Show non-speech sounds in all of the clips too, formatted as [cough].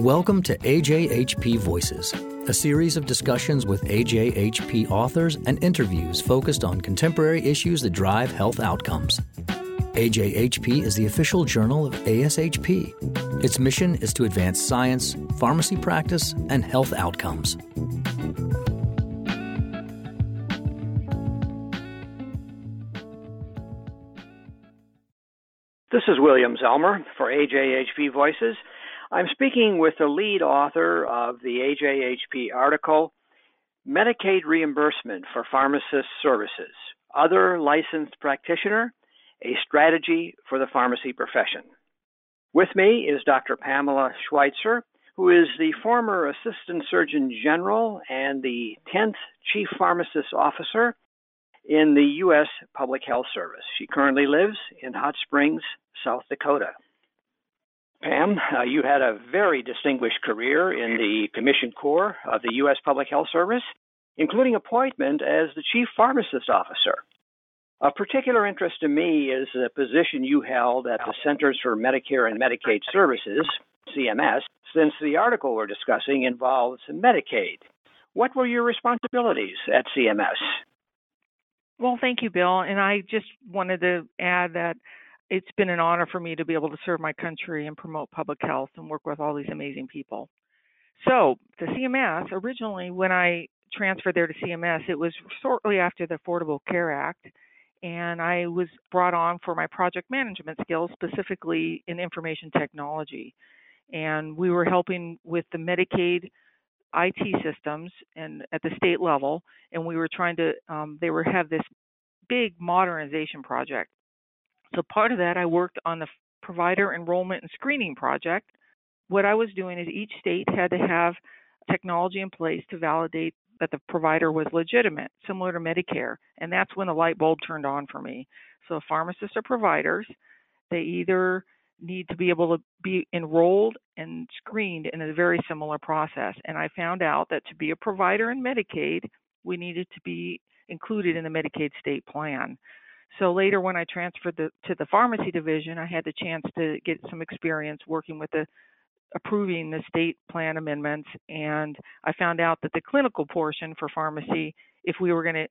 Welcome to AJHP Voices, a series of discussions with AJHP authors and interviews focused on contemporary issues that drive health outcomes. AJHP is the official journal of ASHP. Its mission is to advance science, pharmacy practice, and health outcomes. This is William Zellmer for AJHP Voices. I'm speaking with the lead author of the AJHP article, Medicaid Reimbursement for Pharmacist Services, Other Licensed Practitioner, a Strategy for the Pharmacy Profession. With me is Dr. Pamela Schweitzer, who is the former Assistant Surgeon General and the 10th Chief Pharmacist Officer in the U.S. Public Health Service. She currently lives in Hot Springs, South Dakota. Pam, uh, you had a very distinguished career in the Commission Corps of the U.S. Public Health Service, including appointment as the Chief Pharmacist Officer. Of particular interest to me is the position you held at the Centers for Medicare and Medicaid Services, CMS, since the article we're discussing involves Medicaid. What were your responsibilities at CMS? Well, thank you, Bill. And I just wanted to add that it's been an honor for me to be able to serve my country and promote public health and work with all these amazing people. So, the CMS, originally when I transferred there to CMS, it was shortly after the Affordable Care Act, and I was brought on for my project management skills, specifically in information technology. And we were helping with the Medicaid IT systems and at the state level, and we were trying to um, they were have this big modernization project so part of that, I worked on the provider enrollment and screening project. What I was doing is each state had to have technology in place to validate that the provider was legitimate, similar to Medicare. And that's when the light bulb turned on for me. So pharmacists are providers. They either need to be able to be enrolled and screened in a very similar process. And I found out that to be a provider in Medicaid, we needed to be included in the Medicaid state plan. So later, when I transferred the, to the pharmacy division, I had the chance to get some experience working with the approving the state plan amendments, and I found out that the clinical portion for pharmacy, if we were going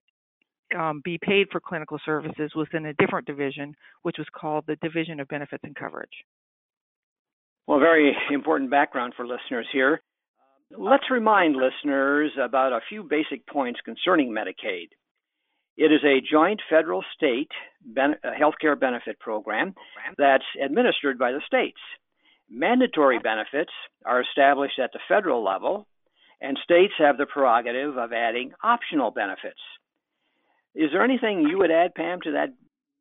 to um, be paid for clinical services, was in a different division, which was called the Division of Benefits and Coverage. Well, very important background for listeners here. Let's remind listeners about a few basic points concerning Medicaid. It is a joint federal state ben- uh, healthcare benefit program that's administered by the states. Mandatory benefits are established at the federal level, and states have the prerogative of adding optional benefits. Is there anything you would add, Pam, to that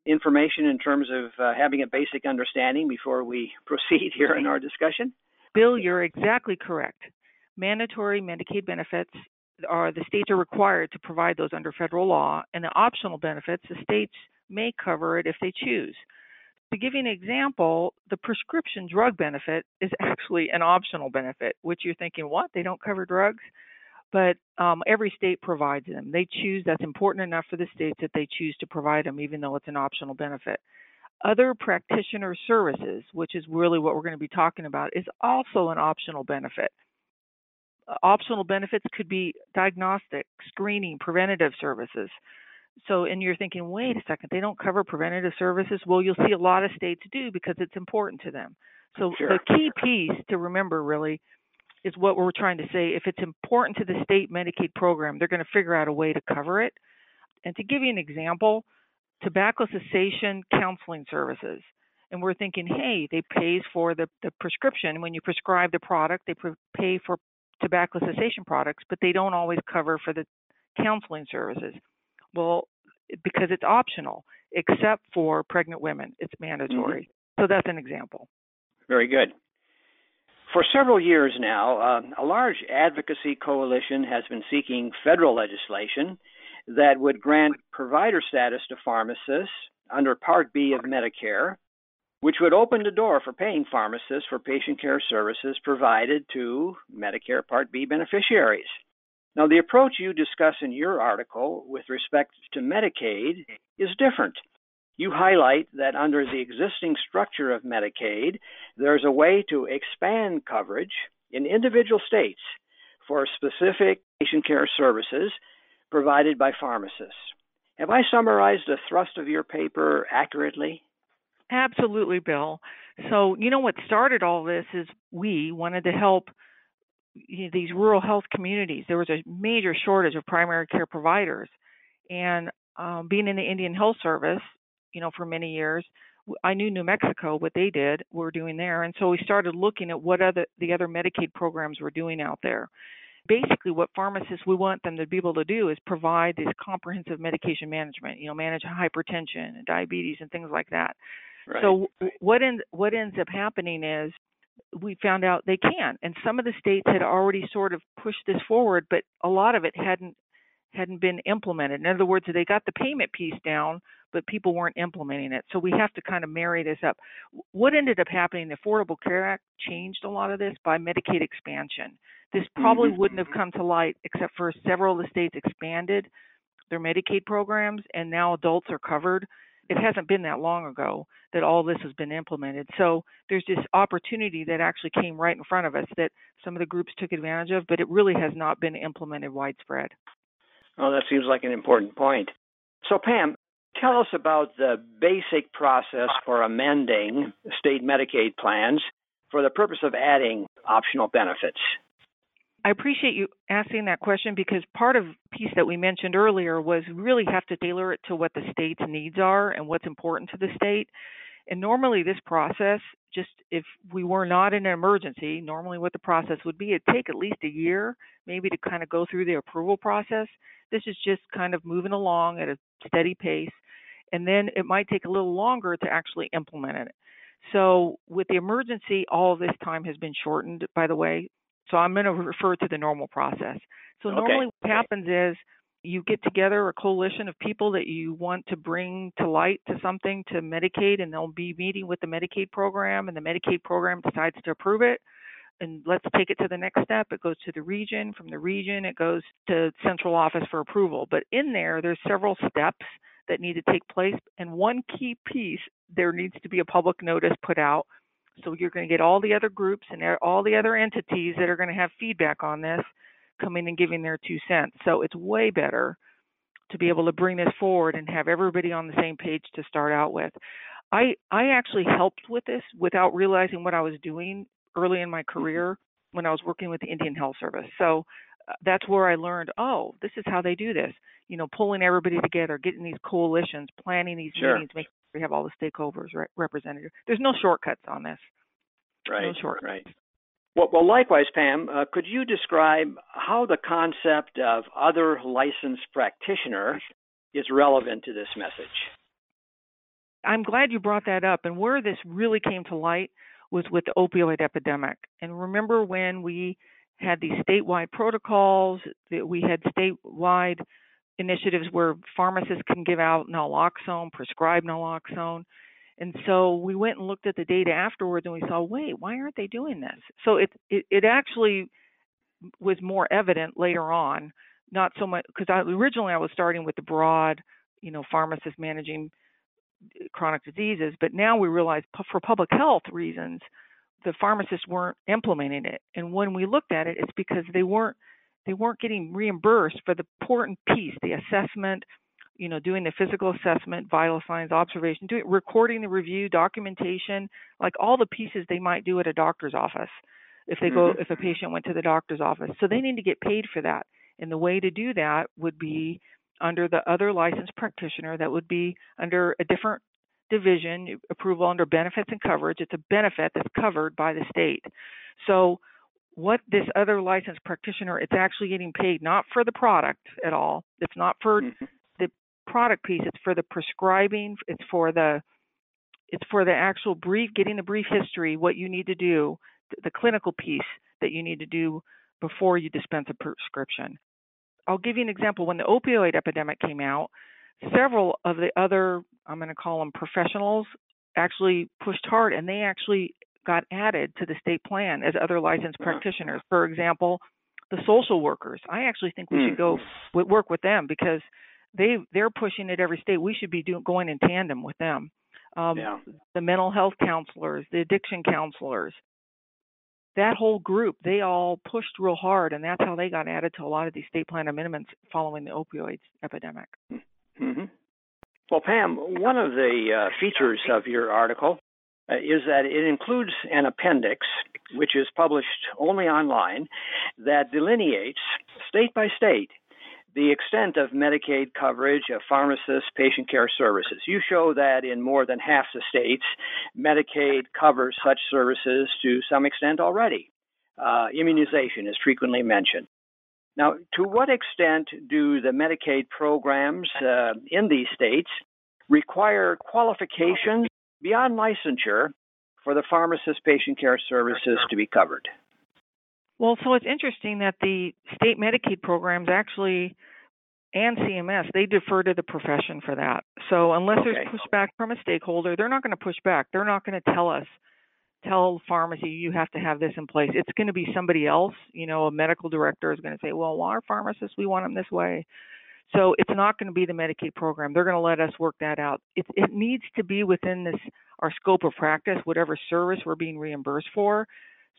information in terms of uh, having a basic understanding before we [laughs] proceed here in our discussion? Bill, you're exactly correct. Mandatory Medicaid benefits are the states are required to provide those under federal law, and the optional benefits, the states may cover it if they choose. To give you an example, the prescription drug benefit is [laughs] actually an optional benefit, which you're thinking, what? They don't cover drugs? But um, every state provides them. They choose, that's important enough for the states that they choose to provide them, even though it's an optional benefit. Other practitioner services, which is really what we're going to be talking about, is also an optional benefit optional benefits could be diagnostic, screening, preventative services. So, and you're thinking, wait a second, they don't cover preventative services. Well, you'll see a lot of states do because it's important to them. So, sure. the key piece to remember really is what we're trying to say. If it's important to the state Medicaid program, they're going to figure out a way to cover it. And to give you an example, tobacco cessation counseling services. And we're thinking, hey, they pays for the, the prescription. When you prescribe the product, they pay for tobacco cessation products, but they don't always cover for the counseling services. Well, because it's optional, except for pregnant women, it's mandatory. Mm-hmm. So that's an example. Very good. For several years now, uh, a large advocacy coalition has been seeking federal legislation that would grant provider status to pharmacists under Part B of Medicare which would open the door for paying pharmacists for patient care services provided to Medicare Part B beneficiaries. Now, the approach you discuss in your article with respect to Medicaid is different. You highlight that under the existing structure of Medicaid, there's a way to expand coverage in individual states for specific patient care services provided by pharmacists. Have I summarized the thrust of your paper accurately? Absolutely, Bill. So, you know what started all this is we wanted to help these rural health communities. There was a major shortage of primary care providers. And um, being in the Indian Health Service, you know, for many years, I knew New Mexico what they did, were doing there, and so we started looking at what other the other Medicaid programs were doing out there. Basically, what pharmacists we want them to be able to do is provide this comprehensive medication management. You know, manage hypertension and diabetes and things like that. Right. So what ends what ends up happening is we found out they can, and some of the states had already sort of pushed this forward, but a lot of it hadn't hadn't been implemented. In other words, they got the payment piece down, but people weren't implementing it. So we have to kind of marry this up. What ended up happening, the Affordable Care Act changed a lot of this by Medicaid expansion. This probably mm-hmm. wouldn't have come to light except for several of the states expanded their Medicaid programs and now adults are covered. It hasn't been that long ago that all this has been implemented. So there's this opportunity that actually came right in front of us that some of the groups took advantage of, but it really has not been implemented widespread. Oh, that seems like an important point. So, Pam, tell us about the basic process for amending state Medicaid plans for the purpose of adding optional benefits. I appreciate you asking that question because part of piece that we mentioned earlier was really have to tailor it to what the state's needs are and what's important to the state. And normally this process, just if we were not in an emergency, normally what the process would be, it'd take at least a year maybe to kind of go through the approval process. This is just kind of moving along at a steady pace. And then it might take a little longer to actually implement it. So with the emergency, all this time has been shortened, by the way. So I'm going to refer to the normal process. So okay. normally what happens is you get together a coalition of people that you want to bring to light to something to Medicaid, and they'll be meeting with the Medicaid program, and the Medicaid program decides to approve it. And let's take it to the next step. It goes to the region. From the region, it goes to central office for approval. But in there, there's several steps that need to take place. And one key piece, there needs to be a public notice put out. So you're going to get all the other groups and all the other entities that are going to have feedback on this coming and giving their two cents. So it's way better to be able to bring this forward and have everybody on the same page to start out with. I I actually helped with this without realizing what I was doing early in my mm-hmm. career when I was working with the Indian Health Service. So uh, that's where I learned, oh, this is how they do this. You know, pulling everybody together, getting these coalitions, planning these sure. meetings, making we have all the stakeholders re- represented. There's no shortcuts on this. Right. No shortcuts. Right. Well, well likewise, Pam, uh, could you describe how the concept of other licensed practitioner is relevant to this message? I'm glad you brought that up. And where this really came to light was with the opioid epidemic. And remember when we had these statewide protocols, that we had statewide initiatives where pharmacists can give out naloxone, prescribe naloxone. And so we went and looked at the data afterwards, and we saw, wait, why aren't they doing this? So it it, it actually was more evident later on, not so much because I, originally I was starting with the broad, you know, pharmacists managing uh, chronic diseases, but now we realize for public health reasons, the pharmacists weren't implementing it. And when we looked at it, it's because they weren't they weren't getting reimbursed for the important piece, the assessment, you know, doing the physical assessment, vital signs, observation, doing recording the review, documentation, like all the pieces they might do at a doctor's office if they go mm-hmm. if a patient went to the doctor's office. So they need to get paid for that. And the way to do that would be under the other licensed practitioner that would be under a different division approval under benefits and coverage. It's a benefit that's covered by the state. So what this other licensed practitioner, it's actually getting paid not for the product at all. It's not for mm-hmm product piece. It's for the prescribing. It's for the it's for the actual brief, getting the brief history, what you need to do, the clinical piece that you need to do before you dispense a prescription. I'll give you an example. When the opioid epidemic came out, several of the other, I'm going to call them professionals, actually pushed hard and they actually got added to the state plan as other licensed practitioners. For example, the social workers. I actually think we should go hmm. work with them because they they're pushing it every state. We should be doing going in tandem with them. Um, yeah. The mental health counselors, the addiction counselors. that whole group, they all pushed real hard, and that's how they got added to a lot of these state plan amendments following the opioids epidemic. Mm-hmm. Well, Pam, one of the uh, features of your article is that it includes an appendix, which is published only online, that delineates state by state the extent of Medicaid coverage of pharmacists, patient care services. You show that in more than half the states, Medicaid covers such services to some extent already. Uh, immunization is frequently mentioned. Now, to what extent do the Medicaid programs uh, in these states require qualifications beyond licensure for the pharmacist patient care services to be covered? Well, so it's interesting that the state Medicaid programs actually and CMS they defer to the profession for that. So unless okay. there's pushback from a stakeholder, they're not going to push back. They're not going to tell us tell pharmacy you have to have this in place. It's going to be somebody else. You know, a medical director is going to say, "Well, our pharmacists, we want them this way." So it's not going to be the Medicaid program. They're going to let us work that out. It, it needs to be within this our scope of practice, whatever service we're being reimbursed for.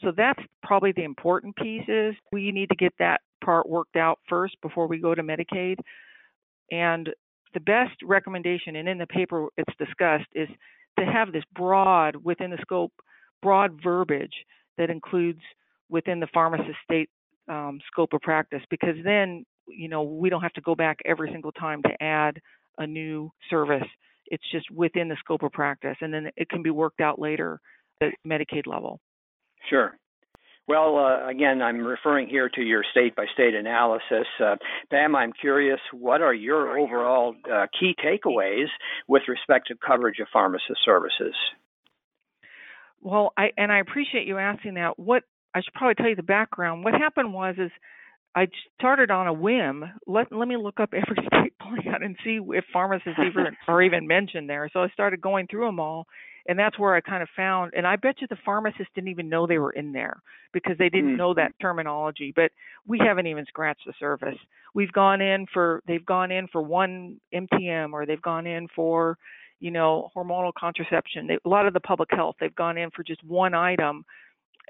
So that's probably the important piece is we need to get that part worked out first before we go to Medicaid. And the best recommendation, and in the paper it's discussed, is to have this broad within the scope, broad verbiage that includes within the pharmacist state um, scope of practice, because then you know we don't have to go back every single time to add a new service. It's just within the scope of practice, and then it can be worked out later at Medicaid level. Sure. Well, uh, again, I'm referring here to your state by state analysis. Uh, Pam, I'm curious, what are your overall uh, key takeaways with respect to coverage of pharmacist services? Well, I and I appreciate you asking that. What I should probably tell you the background. What happened was is I started on a whim. Let let me look up every [laughs] state plan and see if pharmacists even [laughs] are even mentioned there. So I started going through them all, and that's where I kind of found. And I bet you the pharmacists didn't even know they were in there because they didn't mm. know that terminology. But we haven't even scratched the surface. We've gone in for they've gone in for one MTM or they've gone in for you know hormonal contraception. They, a lot of the public health they've gone in for just one item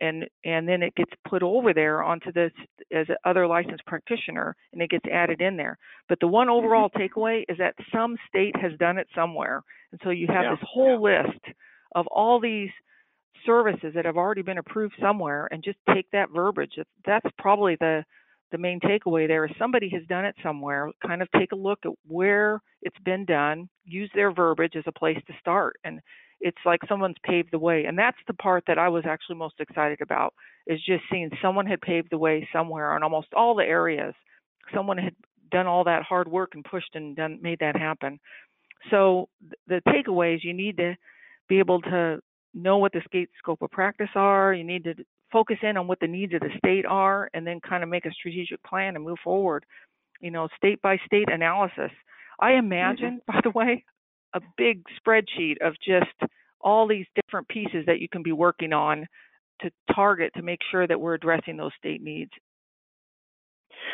and and then it gets put over there onto this as a other licensed practitioner and it gets added in there but the one mm-hmm. overall takeaway is that some state has done it somewhere and so you have yeah. this whole yeah. list of all these services that have already been approved somewhere and just take that verbiage that's probably the the main takeaway there is somebody has done it somewhere kind of take a look at where it's been done use their verbiage as a place to start and it's like someone's paved the way. And that's the part that i was actually most excited about is just seeing someone had paved the way somewhere in almost all the areas. Someone had done all that hard work and pushed and done made that happen. So the takeaways you need to be able to know what the state scope of practice are. You need to focus in on what the needs of the state are and then kind of make a strategic plan and move forward. You know state by state analysis. I mm-hmm. imagine mm-hmm. [laughs] by the way a big spreadsheet of just all these different pieces that you can be working on to target to make sure that we're addressing those state needs.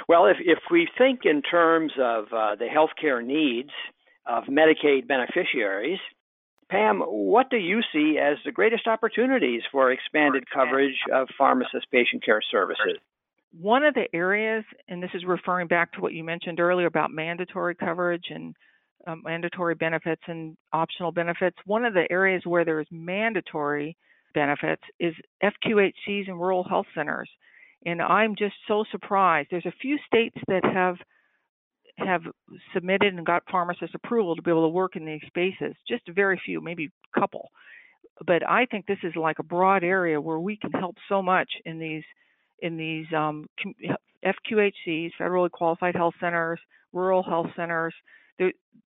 Well, if, if we think in terms of uh, the healthcare needs of Medicaid beneficiaries, Pam, what do you see as the greatest opportunities for expanded coverage of pharmacist patient care services? One of the areas, and this is referring back to what you mentioned earlier about mandatory coverage and um, mandatory benefits and optional benefits. One of the areas where there's mandatory benefits is FQHCs and rural health centers. And I'm just so surprised. There's a few states that have have submitted and got pharmacist approval to be able to work in these spaces. Just very few, maybe a couple. But I think this is like a broad area where we can help so much in these in these um, FQHCs, federally qualified health centers, rural health centers. There,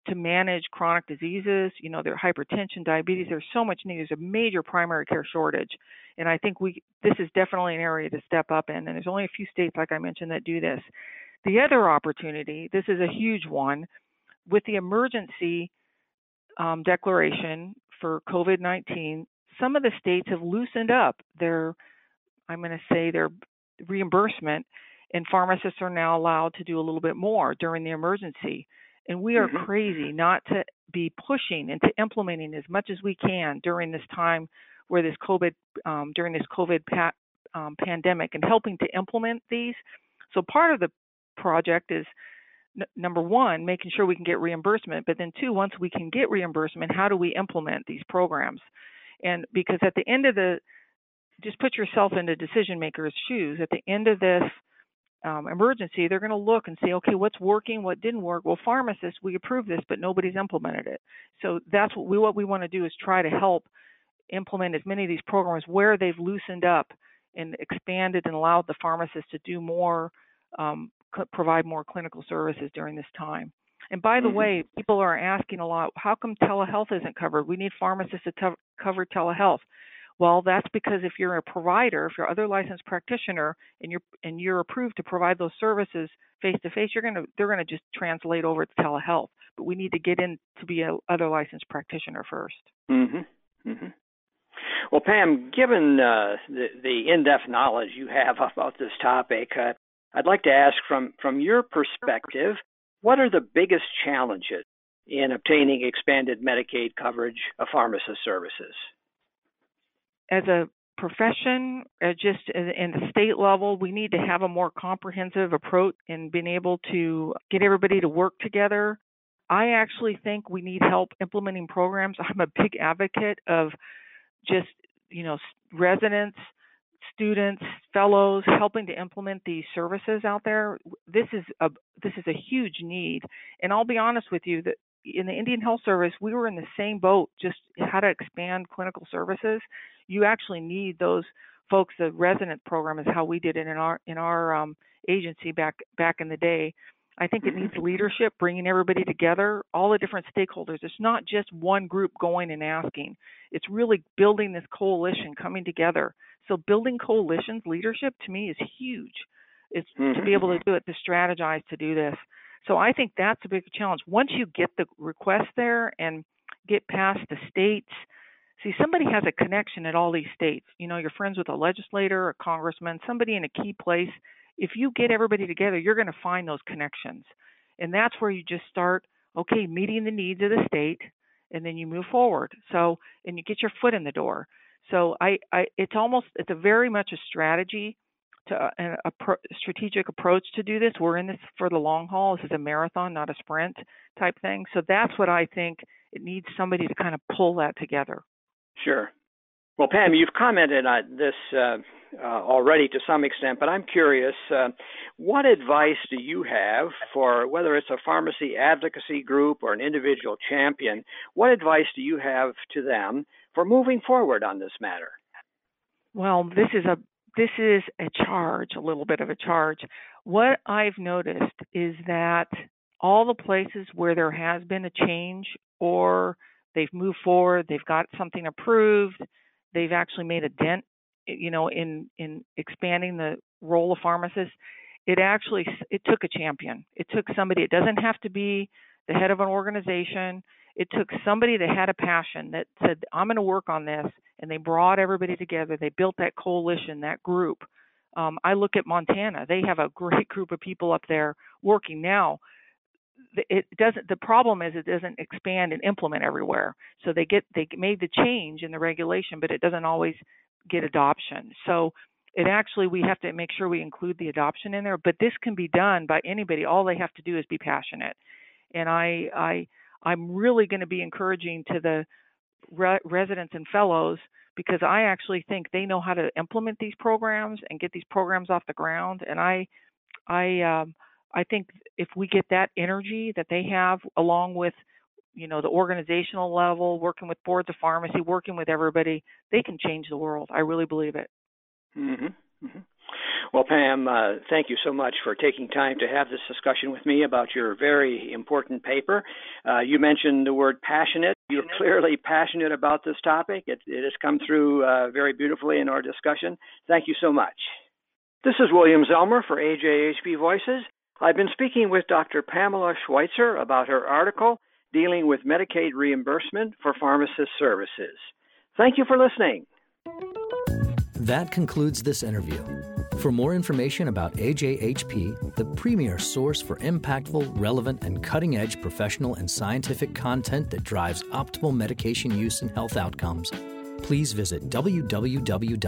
to manage chronic diseases, you know, their hypertension, diabetes, there's so much need. There's a major primary care shortage. And I think we this is definitely an area to step up in. And there's only a few states, like I mentioned, that do this. The other opportunity, this is a huge one, with the emergency um, declaration for COVID 19, some of the states have loosened up their, I'm going to say, their reimbursement, and pharmacists are now allowed to do a little bit more during the emergency. And we are mm-hmm. crazy not to be pushing and to implementing as much as we can during this time where this COVID, um, during this COVID pat, um, pandemic and helping to implement these. So part of the project is n- number one, making sure we can get reimbursement, but then two, once we can get reimbursement, how do we implement these programs? And because at the end of the, just put yourself into decision makers' shoes. At the end of this um, emergency, they're going to look and say, okay, what's working, what didn't work. Well, pharmacists, we approve this, but nobody's implemented it. So that's what we what we want to do is try to help implement as many of these programs where they've loosened up and expanded and allowed the pharmacists to do more, um, provide more clinical services during this time. And by the mm-hmm. way, people are asking a lot, how come telehealth isn't covered? We need pharmacists to t- cover telehealth. Well, that's because if you're a provider, if you're other licensed practitioner and you're and you're approved to provide those services face to face, you're gonna they're gonna just translate over to telehealth. But we need to get in to be a other licensed practitioner 1st Mm-hmm. Mm-hmm. Well, Pam, given uh, the, the in-depth knowledge you have about this topic, uh, I'd like to ask from from your perspective, what are the biggest challenges in obtaining expanded Medicaid coverage of pharmacist services? As a profession, uh, just in the state level, we need to have a more comprehensive approach in being able to get everybody to work together. I actually think we need help implementing programs. I'm a big advocate of just you know residents students fellows helping to implement these services out there this is a this is a huge need and i'll be honest with you that in the indian health service we were in the same boat just how to expand clinical services you actually need those folks the resident program is how we did it in our in our um, agency back back in the day I think it needs leadership, bringing everybody together, all the different stakeholders. It's not just one group going and asking. It's really building this coalition, coming together. So building coalitions, leadership to me is huge. It's mm-hmm. to be able to do it, to strategize to do this. So I think that's a big challenge. Once you get the request there and get past the states, see somebody has a connection at all these states. You know, you're friends with a legislator, a congressman, somebody in a key place if you get everybody together, you're going to find those connections. And that's where you just start, okay, meeting the needs of the state, and then you move forward. So, and you get your foot in the door. So, I, I it's almost, it's a very much a strategy to uh, a, a strategic approach to do this. We're in this for the long haul. This is a marathon, not a sprint type thing. So that's what I think it needs somebody to kind of pull that together. Sure. Well, Pam, you've commented on this uh, uh, already to some extent, but I'm curious uh, what advice do you have for whether it's a pharmacy advocacy group or an individual champion? What advice do you have to them for moving forward on this matter? Well, this is a this is a charge, a little bit of a charge. What I've noticed is that all the places where there has been a change or they've moved forward, they've got something approved, they've actually made a dent you know in in expanding the role of pharmacists it actually it took a champion. It took somebody it doesn't have to be the head of an organization. It took somebody that had a passion that said i'm going to work on this and they brought everybody together they built that coalition that group. Um, i look at montana they have a great group of people up there working now it doesn't the problem is it doesn't expand and implement everywhere. So they get they made the change in the regulation but it doesn't always get adoption. So it actually we have to make sure we include the adoption in there but this can be done by anybody. All they have to do is be passionate. And i i i'm really going to be encouraging to the re- residents and fellows because i actually think they know how to implement these programs and get these programs off the ground. And i i um I think if we get that energy that they have, along with you know the organizational level, working with boards of pharmacy, working with everybody, they can change the world. I really believe it. Mm-hmm. Mm-hmm. Well, Pam, uh, thank you so much for taking time to have this discussion with me about your very important paper. Uh, you mentioned the word passionate. You're clearly passionate about this topic. It, it has come through uh, very beautifully in our discussion. Thank you so much. This is William Zellmer for AJHP Voices. I've been speaking with Dr. Pamela Schweitzer about her article dealing with Medicaid reimbursement for pharmacist services. Thank you for listening. That concludes this interview. For more information about AJHP, the premier source for impactful, relevant, and cutting edge professional and scientific content that drives optimal medication use and health outcomes, please visit www.ajhp.org.